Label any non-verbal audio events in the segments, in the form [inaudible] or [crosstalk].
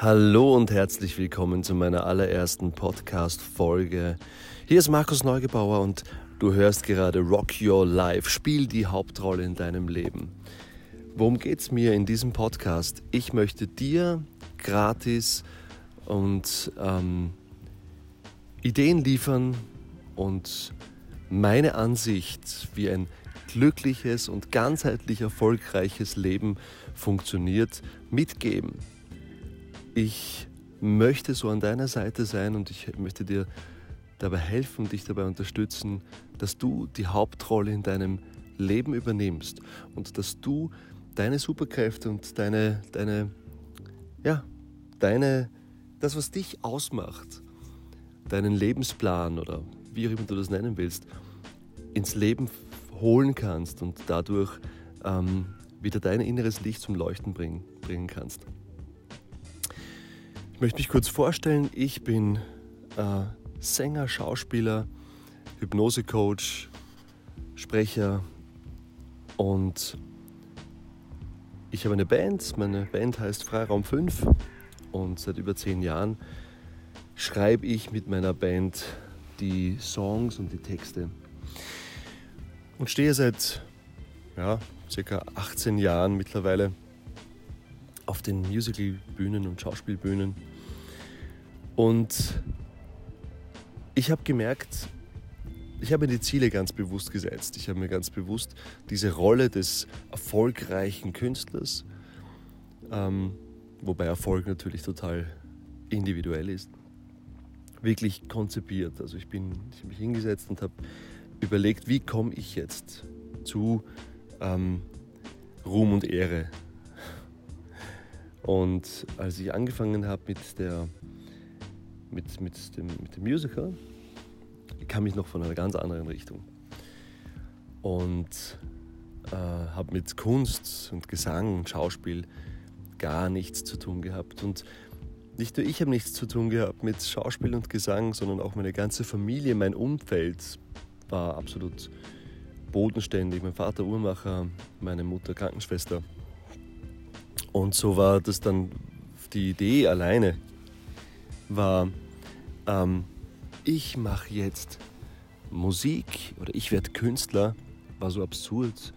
Hallo und herzlich willkommen zu meiner allerersten Podcast-Folge. Hier ist Markus Neugebauer und du hörst gerade Rock Your Life. Spiel die Hauptrolle in deinem Leben. Worum geht es mir in diesem Podcast? Ich möchte dir gratis und ähm, Ideen liefern und meine Ansicht, wie ein glückliches und ganzheitlich erfolgreiches Leben funktioniert, mitgeben. Ich möchte so an deiner Seite sein und ich möchte dir dabei helfen, dich dabei unterstützen, dass du die Hauptrolle in deinem Leben übernimmst und dass du deine Superkräfte und deine, deine, ja, deine, das, was dich ausmacht, deinen Lebensplan oder wie auch immer du das nennen willst, ins Leben holen kannst und dadurch ähm, wieder dein inneres Licht zum Leuchten bringen, bringen kannst. Ich möchte mich kurz vorstellen. Ich bin äh, Sänger, Schauspieler, Hypnosecoach, Sprecher und ich habe eine Band. Meine Band heißt Freiraum 5 und seit über zehn Jahren schreibe ich mit meiner Band die Songs und die Texte und stehe seit ja, circa 18 Jahren mittlerweile auf den Musical-Bühnen und Schauspielbühnen. Und ich habe gemerkt, ich habe mir die Ziele ganz bewusst gesetzt. Ich habe mir ganz bewusst diese Rolle des erfolgreichen Künstlers, ähm, wobei Erfolg natürlich total individuell ist, wirklich konzipiert. Also ich bin, ich habe mich hingesetzt und habe überlegt, wie komme ich jetzt zu ähm, Ruhm und Ehre und als ich angefangen habe mit, der, mit, mit, dem, mit dem Musical, kam ich noch von einer ganz anderen Richtung. Und äh, habe mit Kunst und Gesang und Schauspiel gar nichts zu tun gehabt. Und nicht nur ich habe nichts zu tun gehabt mit Schauspiel und Gesang, sondern auch meine ganze Familie, mein Umfeld war absolut bodenständig. Mein Vater Uhrmacher, meine Mutter Krankenschwester. Und so war das dann die Idee alleine, war, ähm, ich mache jetzt Musik oder ich werde Künstler, war so absurd.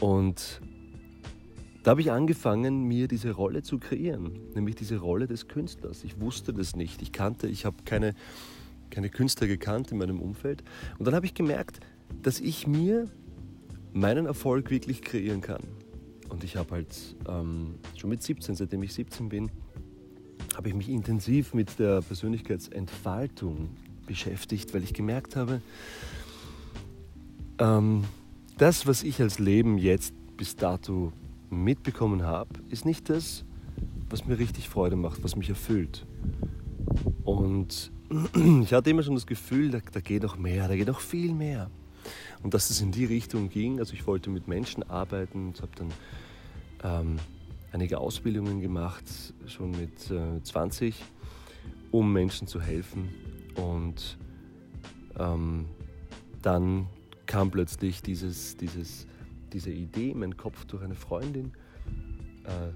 Und da habe ich angefangen, mir diese Rolle zu kreieren, nämlich diese Rolle des Künstlers. Ich wusste das nicht, ich kannte, ich habe keine, keine Künstler gekannt in meinem Umfeld. Und dann habe ich gemerkt, dass ich mir meinen Erfolg wirklich kreieren kann. Und ich habe halt ähm, schon mit 17, seitdem ich 17 bin, habe ich mich intensiv mit der Persönlichkeitsentfaltung beschäftigt, weil ich gemerkt habe, ähm, das, was ich als Leben jetzt bis dato mitbekommen habe, ist nicht das, was mir richtig Freude macht, was mich erfüllt. Und [clears throat] ich hatte immer schon das Gefühl, da, da geht noch mehr, da geht noch viel mehr. Und dass es in die Richtung ging, also ich wollte mit Menschen arbeiten und habe dann ähm, einige Ausbildungen gemacht, schon mit äh, 20, um Menschen zu helfen. Und ähm, dann kam plötzlich dieses, dieses, diese Idee in meinen Kopf durch eine Freundin, äh,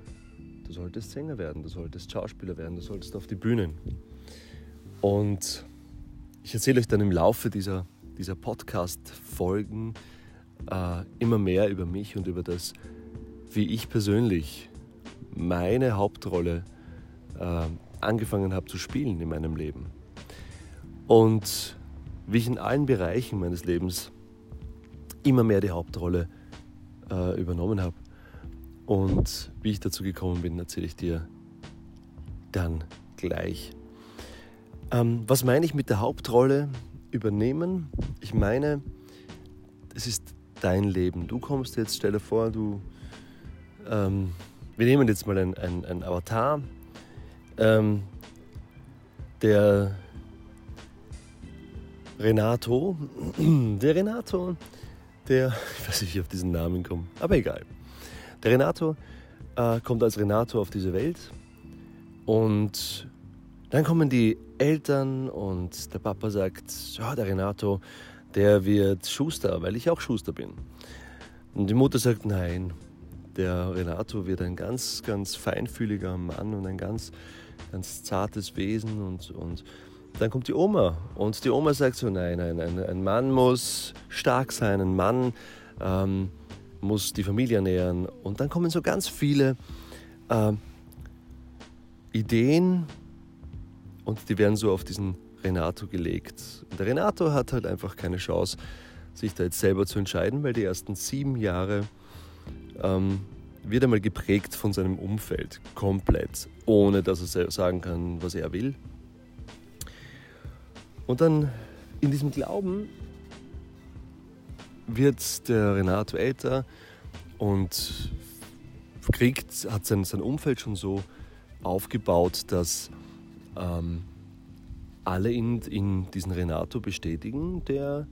du solltest Sänger werden, du solltest Schauspieler werden, du solltest auf die Bühnen. Und ich erzähle euch dann im Laufe dieser, dieser Podcast-Folgen äh, immer mehr über mich und über das, wie ich persönlich meine Hauptrolle äh, angefangen habe zu spielen in meinem Leben. Und wie ich in allen Bereichen meines Lebens immer mehr die Hauptrolle äh, übernommen habe. Und wie ich dazu gekommen bin, erzähle ich dir dann gleich. Ähm, was meine ich mit der Hauptrolle übernehmen? Ich meine, es ist dein Leben. Du kommst jetzt, stell dir vor, du ähm, wir nehmen jetzt mal ein, ein, ein Avatar, ähm, der Renato, [clears throat] der Renato, der, [laughs] ich weiß nicht, wie ich auf diesen Namen komme, aber egal. Der Renato äh, kommt als Renato auf diese Welt und dann kommen die Eltern und der Papa sagt, ja, der Renato, der wird Schuster, weil ich auch Schuster bin. Und die Mutter sagt, nein, der Renato wird ein ganz, ganz feinfühliger Mann und ein ganz, ganz zartes Wesen und, und dann kommt die Oma und die Oma sagt so, nein, nein, ein, ein Mann muss stark sein, ein Mann ähm, muss die Familie ernähren und dann kommen so ganz viele äh, Ideen und die werden so auf diesen Renato gelegt. Und der Renato hat halt einfach keine Chance, sich da jetzt selber zu entscheiden, weil die ersten sieben Jahre ähm, wird einmal geprägt von seinem Umfeld, komplett, ohne dass er sagen kann, was er will. Und dann in diesem Glauben wird der Renato älter und kriegt, hat sein, sein Umfeld schon so aufgebaut, dass ähm, alle in, in diesen Renato bestätigen, der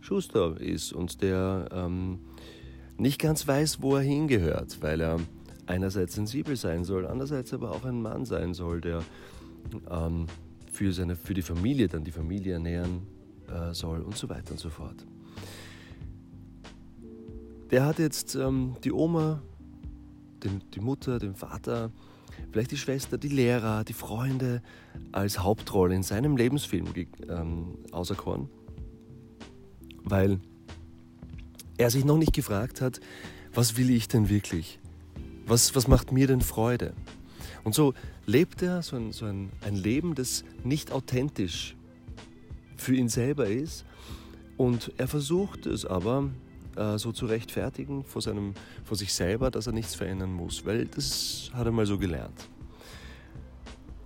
Schuster ist und der ähm, nicht ganz weiß, wo er hingehört, weil er einerseits sensibel sein soll, andererseits aber auch ein Mann sein soll, der ähm, für, seine, für die Familie dann die Familie ernähren äh, soll und so weiter und so fort. Der hat jetzt ähm, die Oma, den, die Mutter, den Vater, vielleicht die Schwester, die Lehrer, die Freunde als Hauptrolle in seinem Lebensfilm ähm, auserkoren weil er sich noch nicht gefragt hat, was will ich denn wirklich? Was, was macht mir denn Freude? Und so lebt er so ein, so ein, ein Leben, das nicht authentisch für ihn selber ist. Und er versucht es aber äh, so zu rechtfertigen vor, seinem, vor sich selber, dass er nichts verändern muss, weil das hat er mal so gelernt.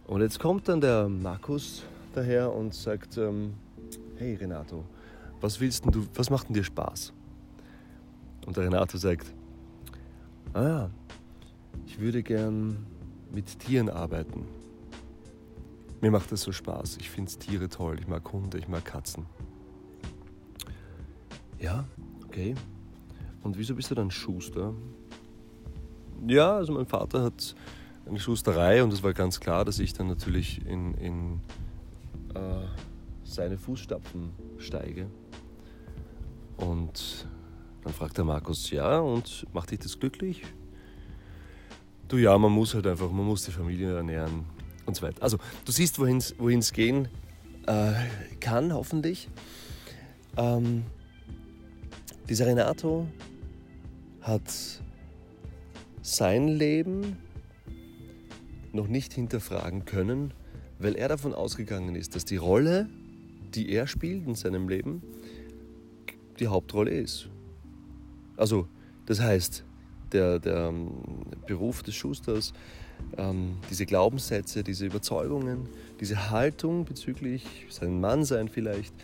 Und jetzt kommt dann der Markus daher und sagt, ähm, hey Renato, was willst du, was macht denn dir Spaß? Und der Renato sagt, ah ja, ich würde gern mit Tieren arbeiten. Mir macht das so Spaß. Ich finde Tiere toll. Ich mag Hunde, ich mag Katzen. Ja, okay. Und wieso bist du dann Schuster? Ja, also mein Vater hat eine Schusterei und es war ganz klar, dass ich dann natürlich in, in äh, seine Fußstapfen steige. Und dann fragt der Markus, ja, und macht dich das glücklich? Du ja, man muss halt einfach, man muss die Familie ernähren und so weiter. Also du siehst, wohin es gehen äh, kann, hoffentlich. Ähm, dieser Renato hat sein Leben noch nicht hinterfragen können, weil er davon ausgegangen ist, dass die Rolle, die er spielt in seinem Leben, die Hauptrolle ist. Also, das heißt, der, der ähm, Beruf des Schusters, ähm, diese Glaubenssätze, diese Überzeugungen, diese Haltung bezüglich sein Mannsein vielleicht,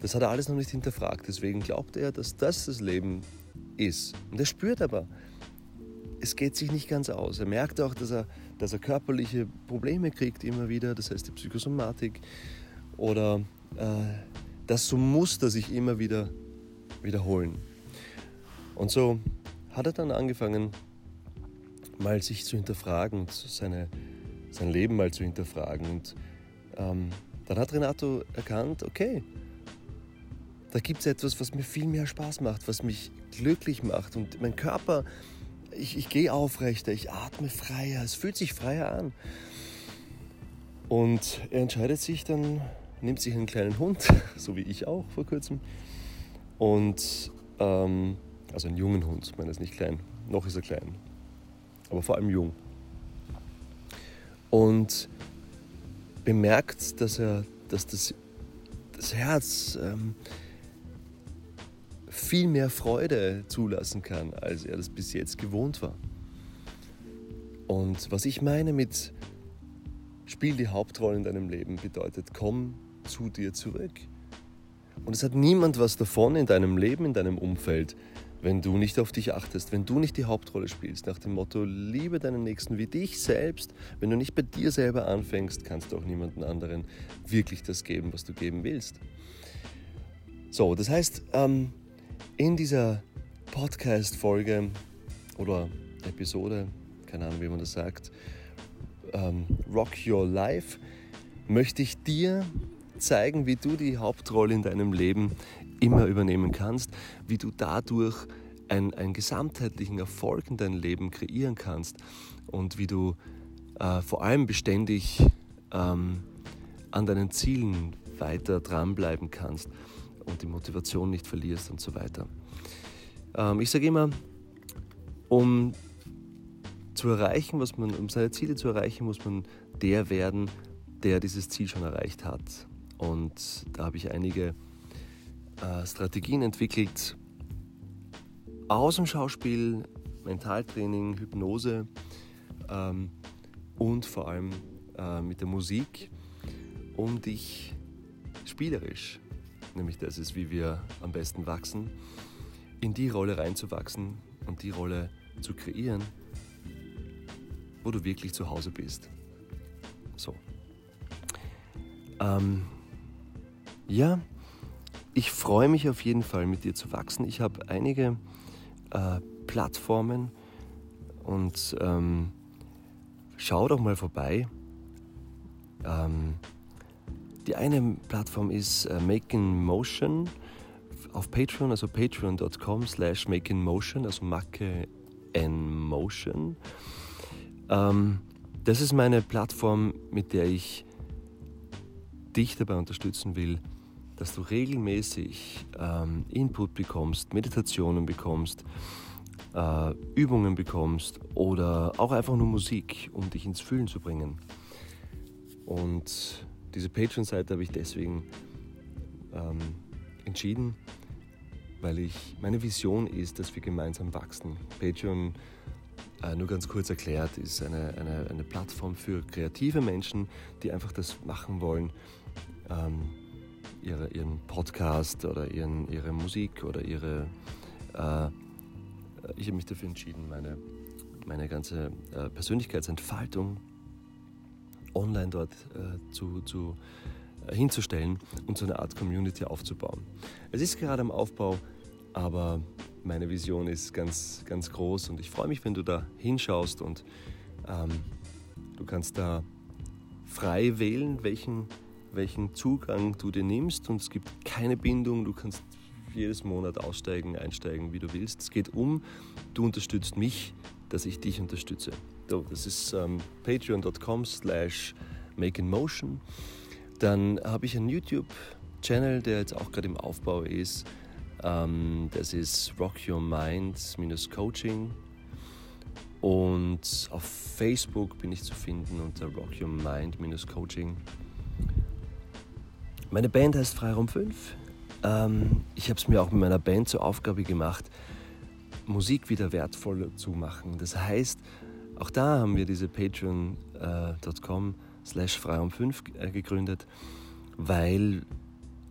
das hat er alles noch nicht hinterfragt. Deswegen glaubt er, dass das das Leben ist. Und er spürt aber, es geht sich nicht ganz aus. Er merkt auch, dass er, dass er körperliche Probleme kriegt immer wieder, das heißt die Psychosomatik oder äh, dass so Muster sich immer wieder wiederholen. Und so hat er dann angefangen, mal sich zu hinterfragen seine, sein Leben mal zu hinterfragen. Und ähm, dann hat Renato erkannt, okay, da gibt es etwas, was mir viel mehr Spaß macht, was mich glücklich macht. Und mein Körper, ich, ich gehe aufrechter, ich atme freier, es fühlt sich freier an. Und er entscheidet sich dann, nimmt sich einen kleinen Hund, [laughs] so wie ich auch vor kurzem, und ähm, also einen jungen Hund, ich meine, er ist nicht klein, noch ist er klein, aber vor allem jung. Und bemerkt, dass er, dass das, das Herz ähm, viel mehr Freude zulassen kann, als er das bis jetzt gewohnt war. Und was ich meine mit Spiel die Hauptrolle in deinem Leben bedeutet, komm zu dir zurück. Und es hat niemand was davon in deinem Leben, in deinem Umfeld, wenn du nicht auf dich achtest, wenn du nicht die Hauptrolle spielst, nach dem Motto, liebe deinen Nächsten wie dich selbst. Wenn du nicht bei dir selber anfängst, kannst du auch niemandem anderen wirklich das geben, was du geben willst. So, das heißt, ähm, in dieser Podcast-Folge oder Episode, keine Ahnung, wie man das sagt, ähm, Rock Your Life, möchte ich dir zeigen, wie du die Hauptrolle in deinem Leben immer übernehmen kannst, wie du dadurch einen, einen gesamtheitlichen Erfolg in deinem Leben kreieren kannst und wie du äh, vor allem beständig ähm, an deinen Zielen weiter dranbleiben kannst und die Motivation nicht verlierst und so weiter. Ähm, ich sage immer, um zu erreichen, was man, um seine Ziele zu erreichen, muss man der werden, der dieses Ziel schon erreicht hat. Und da habe ich einige äh, Strategien entwickelt aus dem Schauspiel, Mentaltraining, Hypnose ähm, und vor allem äh, mit der Musik, um dich spielerisch, nämlich das ist, wie wir am besten wachsen, in die Rolle reinzuwachsen und die Rolle zu kreieren, wo du wirklich zu Hause bist. So. Ähm, ja, ich freue mich auf jeden Fall mit dir zu wachsen. Ich habe einige äh, Plattformen und ähm, schau doch mal vorbei. Ähm, die eine Plattform ist äh, Making Motion auf Patreon, also patreon.com slash makingmotion, also Macke in Motion. Ähm, das ist meine Plattform, mit der ich dich dabei unterstützen will, dass du regelmäßig ähm, Input bekommst, Meditationen bekommst, äh, Übungen bekommst oder auch einfach nur Musik, um dich ins Fühlen zu bringen. Und diese Patreon-Seite habe ich deswegen ähm, entschieden, weil ich meine Vision ist, dass wir gemeinsam wachsen. Patreon, äh, nur ganz kurz erklärt, ist eine, eine, eine Plattform für kreative Menschen, die einfach das machen wollen, ähm, ihre, ihren Podcast oder ihren, ihre Musik oder ihre... Äh, ich habe mich dafür entschieden, meine, meine ganze äh, Persönlichkeitsentfaltung online dort äh, zu, zu äh, hinzustellen und so eine Art Community aufzubauen. Es ist gerade am Aufbau, aber meine Vision ist ganz, ganz groß und ich freue mich, wenn du da hinschaust und ähm, du kannst da frei wählen, welchen, welchen Zugang du dir nimmst und es gibt keine Bindung, du kannst jedes Monat aussteigen, einsteigen, wie du willst. Es geht um, du unterstützt mich, dass ich dich unterstütze. Das ist ähm, patreon.com slash makeinmotion. Dann habe ich einen YouTube-Channel, der jetzt auch gerade im Aufbau ist. Ähm, das ist Rock Your Mind-Coaching. Und auf Facebook bin ich zu finden unter Rock Your Mind-Coaching. Meine Band heißt Freiraum 5. Ähm, ich habe es mir auch mit meiner Band zur Aufgabe gemacht, Musik wieder wertvoller zu machen. Das heißt, auch da haben wir diese patreon.com slash freiraum 5 äh, gegründet, weil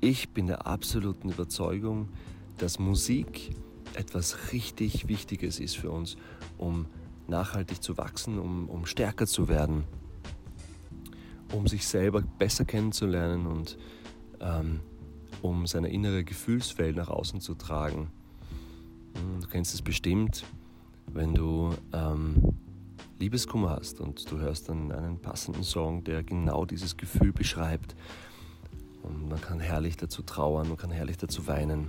ich bin der absoluten Überzeugung, dass Musik etwas richtig Wichtiges ist für uns, um nachhaltig zu wachsen, um, um stärker zu werden, um sich selber besser kennenzulernen und ähm, um seine innere Gefühlswelt nach außen zu tragen. Hm, du kennst es bestimmt, wenn du ähm, Liebeskummer hast und du hörst dann einen passenden Song, der genau dieses Gefühl beschreibt. Und man kann herrlich dazu trauern, man kann herrlich dazu weinen.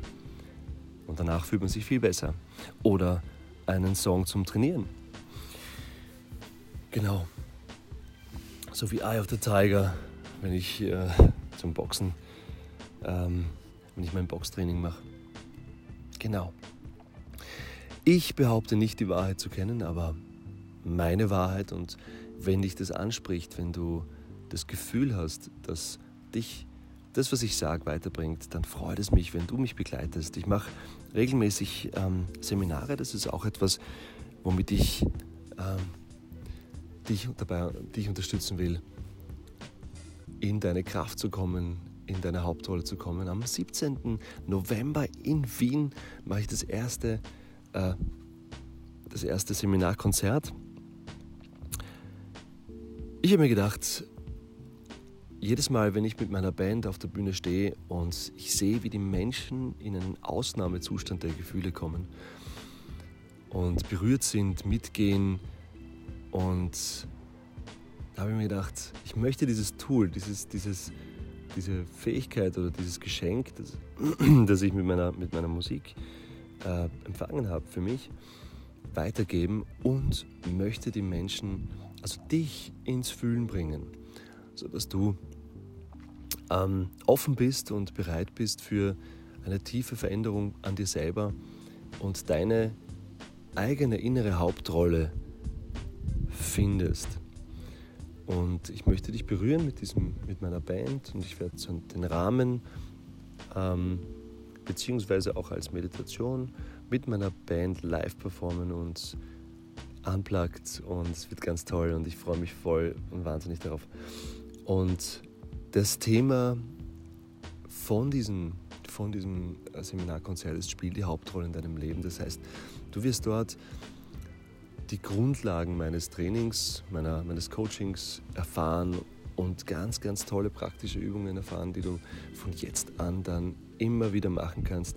Und danach fühlt man sich viel besser. Oder einen Song zum Trainieren. Genau. So wie Eye of the Tiger, wenn ich äh, zum Boxen, ähm, wenn ich mein Boxtraining mache. Genau. Ich behaupte nicht die Wahrheit zu kennen, aber meine Wahrheit und wenn dich das anspricht, wenn du das Gefühl hast, dass dich das, was ich sage, weiterbringt, dann freut es mich, wenn du mich begleitest. Ich mache regelmäßig ähm, Seminare, das ist auch etwas, womit ich ähm, dich dabei dich unterstützen will, in deine Kraft zu kommen, in deine Hauptrolle zu kommen. Am 17. November in Wien mache ich das erste, äh, das erste Seminarkonzert ich habe mir gedacht, jedes Mal, wenn ich mit meiner Band auf der Bühne stehe und ich sehe, wie die Menschen in einen Ausnahmezustand der Gefühle kommen und berührt sind, mitgehen und da habe ich mir gedacht, ich möchte dieses Tool, dieses, dieses, diese Fähigkeit oder dieses Geschenk, das, [clears throat] das ich mit meiner, mit meiner Musik äh, empfangen habe für mich, weitergeben und möchte die Menschen, also dich ins Fühlen bringen, sodass du ähm, offen bist und bereit bist für eine tiefe Veränderung an dir selber und deine eigene innere Hauptrolle findest. Und ich möchte dich berühren mit, diesem, mit meiner Band und ich werde den Rahmen ähm, beziehungsweise auch als Meditation mit meiner Band live performen und unplugged und es wird ganz toll und ich freue mich voll und wahnsinnig darauf. Und das Thema von diesem, von diesem Seminarkonzert ist Spiel die Hauptrolle in deinem Leben. Das heißt, du wirst dort die Grundlagen meines Trainings, meiner, meines Coachings erfahren und ganz, ganz tolle praktische Übungen erfahren, die du von jetzt an dann immer wieder machen kannst,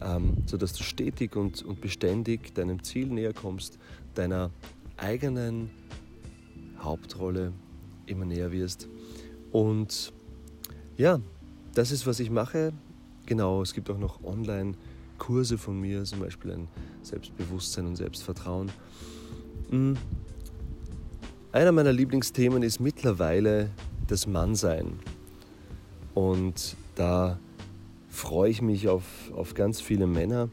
ähm, sodass du stetig und, und beständig deinem Ziel näher kommst, deiner eigenen Hauptrolle immer näher wirst. Und ja, das ist, was ich mache. Genau, es gibt auch noch Online-Kurse von mir, zum Beispiel ein Selbstbewusstsein und Selbstvertrauen. Hm. Einer meiner Lieblingsthemen ist mittlerweile das Mannsein. Und da freue ich mich auf, auf ganz viele Männer,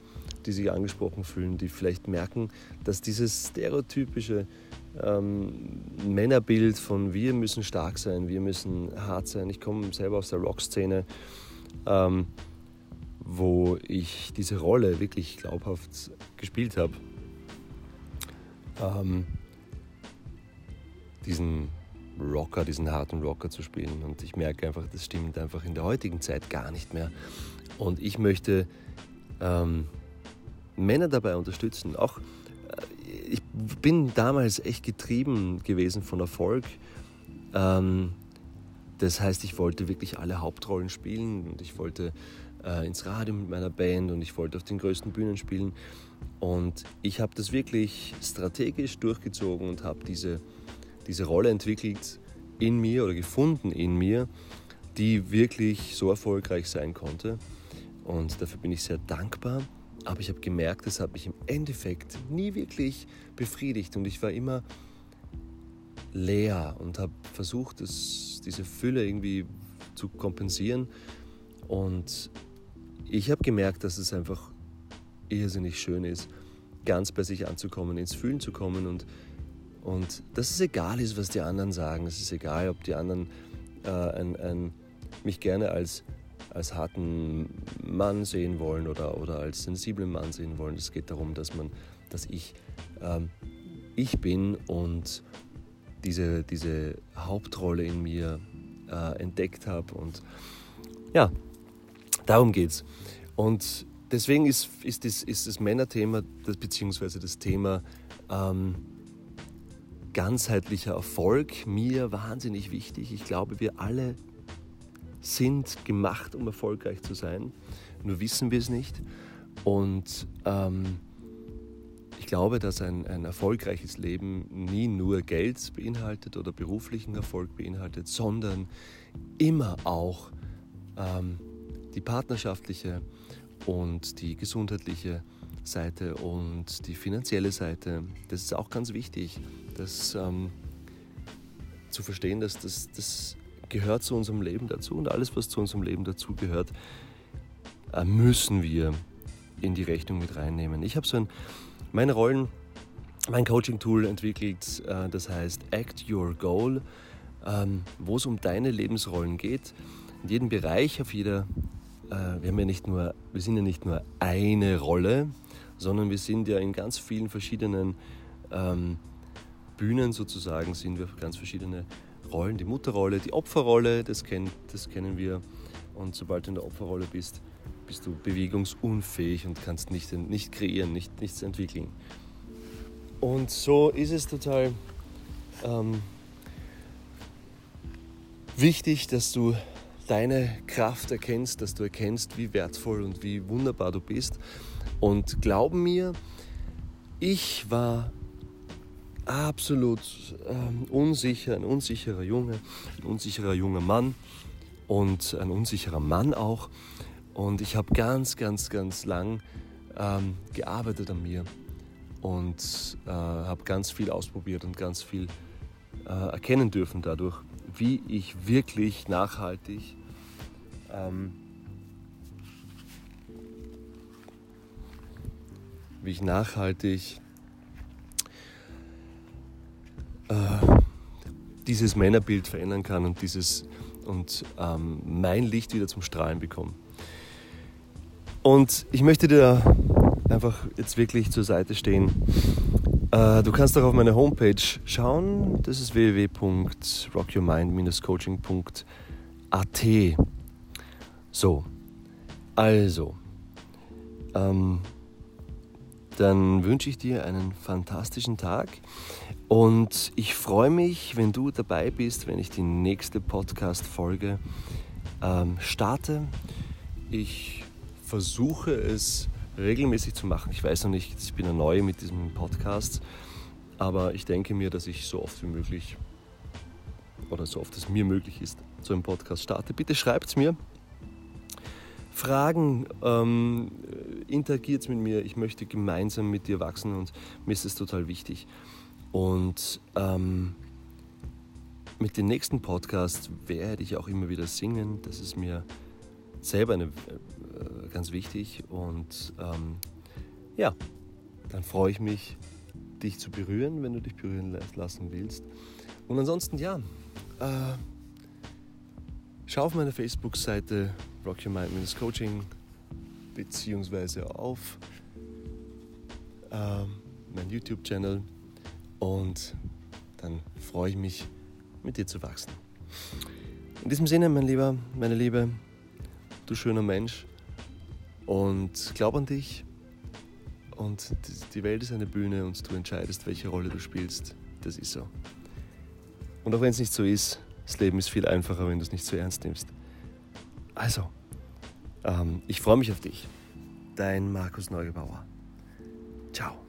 die sich angesprochen fühlen, die vielleicht merken, dass dieses stereotypische ähm, Männerbild von wir müssen stark sein, wir müssen hart sein. Ich komme selber aus der Rockszene, ähm, wo ich diese Rolle wirklich glaubhaft gespielt habe ähm, diesen Rocker, diesen harten Rocker zu spielen. Und ich merke einfach, das stimmt einfach in der heutigen Zeit gar nicht mehr. Und ich möchte ähm, Männer dabei unterstützen. Auch äh, ich bin damals echt getrieben gewesen von Erfolg. Ähm, das heißt, ich wollte wirklich alle Hauptrollen spielen und ich wollte äh, ins Radio mit meiner Band und ich wollte auf den größten Bühnen spielen. Und ich habe das wirklich strategisch durchgezogen und habe diese, diese Rolle entwickelt in mir oder gefunden in mir, die wirklich so erfolgreich sein konnte. Und dafür bin ich sehr dankbar. Aber ich habe gemerkt, das hat mich im Endeffekt nie wirklich befriedigt. Und ich war immer leer und habe versucht, das, diese Fülle irgendwie zu kompensieren. Und ich habe gemerkt, dass es einfach irrsinnig schön ist, ganz bei sich anzukommen, ins Fühlen zu kommen und, und dass es egal ist, was die anderen sagen. Es ist egal, ob die anderen äh, ein, ein, mich gerne als, als harten Mann sehen wollen oder, oder als sensiblen Mann sehen wollen. Es geht darum, dass, man, dass ich ähm, ich bin und diese, diese Hauptrolle in mir äh, entdeckt habe. Und ja, darum geht's. Und deswegen ist, ist, das, ist das Männerthema, das, beziehungsweise das Thema ähm, ganzheitlicher Erfolg mir wahnsinnig wichtig. Ich glaube, wir alle sind gemacht, um erfolgreich zu sein. Nur wissen wir es nicht. Und ähm, ich glaube, dass ein, ein erfolgreiches Leben nie nur Geld beinhaltet oder beruflichen Erfolg beinhaltet, sondern immer auch ähm, die partnerschaftliche und die gesundheitliche Seite und die finanzielle Seite. Das ist auch ganz wichtig, das ähm, zu verstehen, dass das, das gehört zu unserem Leben dazu und alles, was zu unserem Leben dazu gehört, äh, müssen wir in die Rechnung mit reinnehmen. Ich habe so ein, meine Rollen, mein Coaching-Tool entwickelt, äh, das heißt Act Your Goal, ähm, wo es um deine Lebensrollen geht. In jedem Bereich, auf jeder wir, haben ja nicht nur, wir sind ja nicht nur eine Rolle, sondern wir sind ja in ganz vielen verschiedenen ähm, Bühnen sozusagen, sind wir ganz verschiedene Rollen. Die Mutterrolle, die Opferrolle, das, kennt, das kennen wir. Und sobald du in der Opferrolle bist, bist du bewegungsunfähig und kannst nicht, nicht kreieren, nicht, nichts entwickeln. Und so ist es total ähm, wichtig, dass du deine Kraft erkennst, dass du erkennst, wie wertvoll und wie wunderbar du bist. Und glauben mir, ich war absolut ähm, unsicher, ein unsicherer Junge, ein unsicherer junger Mann und ein unsicherer Mann auch. Und ich habe ganz, ganz, ganz lang ähm, gearbeitet an mir und äh, habe ganz viel ausprobiert und ganz viel äh, erkennen dürfen dadurch, wie ich wirklich nachhaltig ähm, wie ich nachhaltig äh, dieses Männerbild verändern kann und dieses und ähm, mein Licht wieder zum Strahlen bekomme. Und ich möchte dir einfach jetzt wirklich zur Seite stehen. Äh, du kannst auch auf meine Homepage schauen. Das ist www.rockyourmind-coaching.at. So, also, ähm, dann wünsche ich dir einen fantastischen Tag und ich freue mich, wenn du dabei bist, wenn ich die nächste Podcast-Folge ähm, starte. Ich versuche es regelmäßig zu machen. Ich weiß noch nicht, ich bin ja neu mit diesem Podcast, aber ich denke mir, dass ich so oft wie möglich oder so oft es mir möglich ist, so einen Podcast starte. Bitte schreibt es mir. Fragen, ähm, interagiert mit mir. Ich möchte gemeinsam mit dir wachsen und mir ist es total wichtig. Und ähm, mit dem nächsten Podcast werde ich auch immer wieder singen. Das ist mir selber eine, äh, ganz wichtig. Und ähm, ja, dann freue ich mich, dich zu berühren, wenn du dich berühren lassen willst. Und ansonsten, ja, äh, schau auf meine Facebook-Seite Rock Your Mind Coaching beziehungsweise auf äh, mein YouTube-Channel und dann freue ich mich, mit dir zu wachsen. In diesem Sinne, mein Lieber, meine Liebe, du schöner Mensch, und glaub an dich. Und die Welt ist eine Bühne und du entscheidest, welche Rolle du spielst. Das ist so. Und auch wenn es nicht so ist, das Leben ist viel einfacher, wenn du es nicht so ernst nimmst. Also, ähm, ich freue mich auf dich. Dein Markus Neugebauer. Ciao.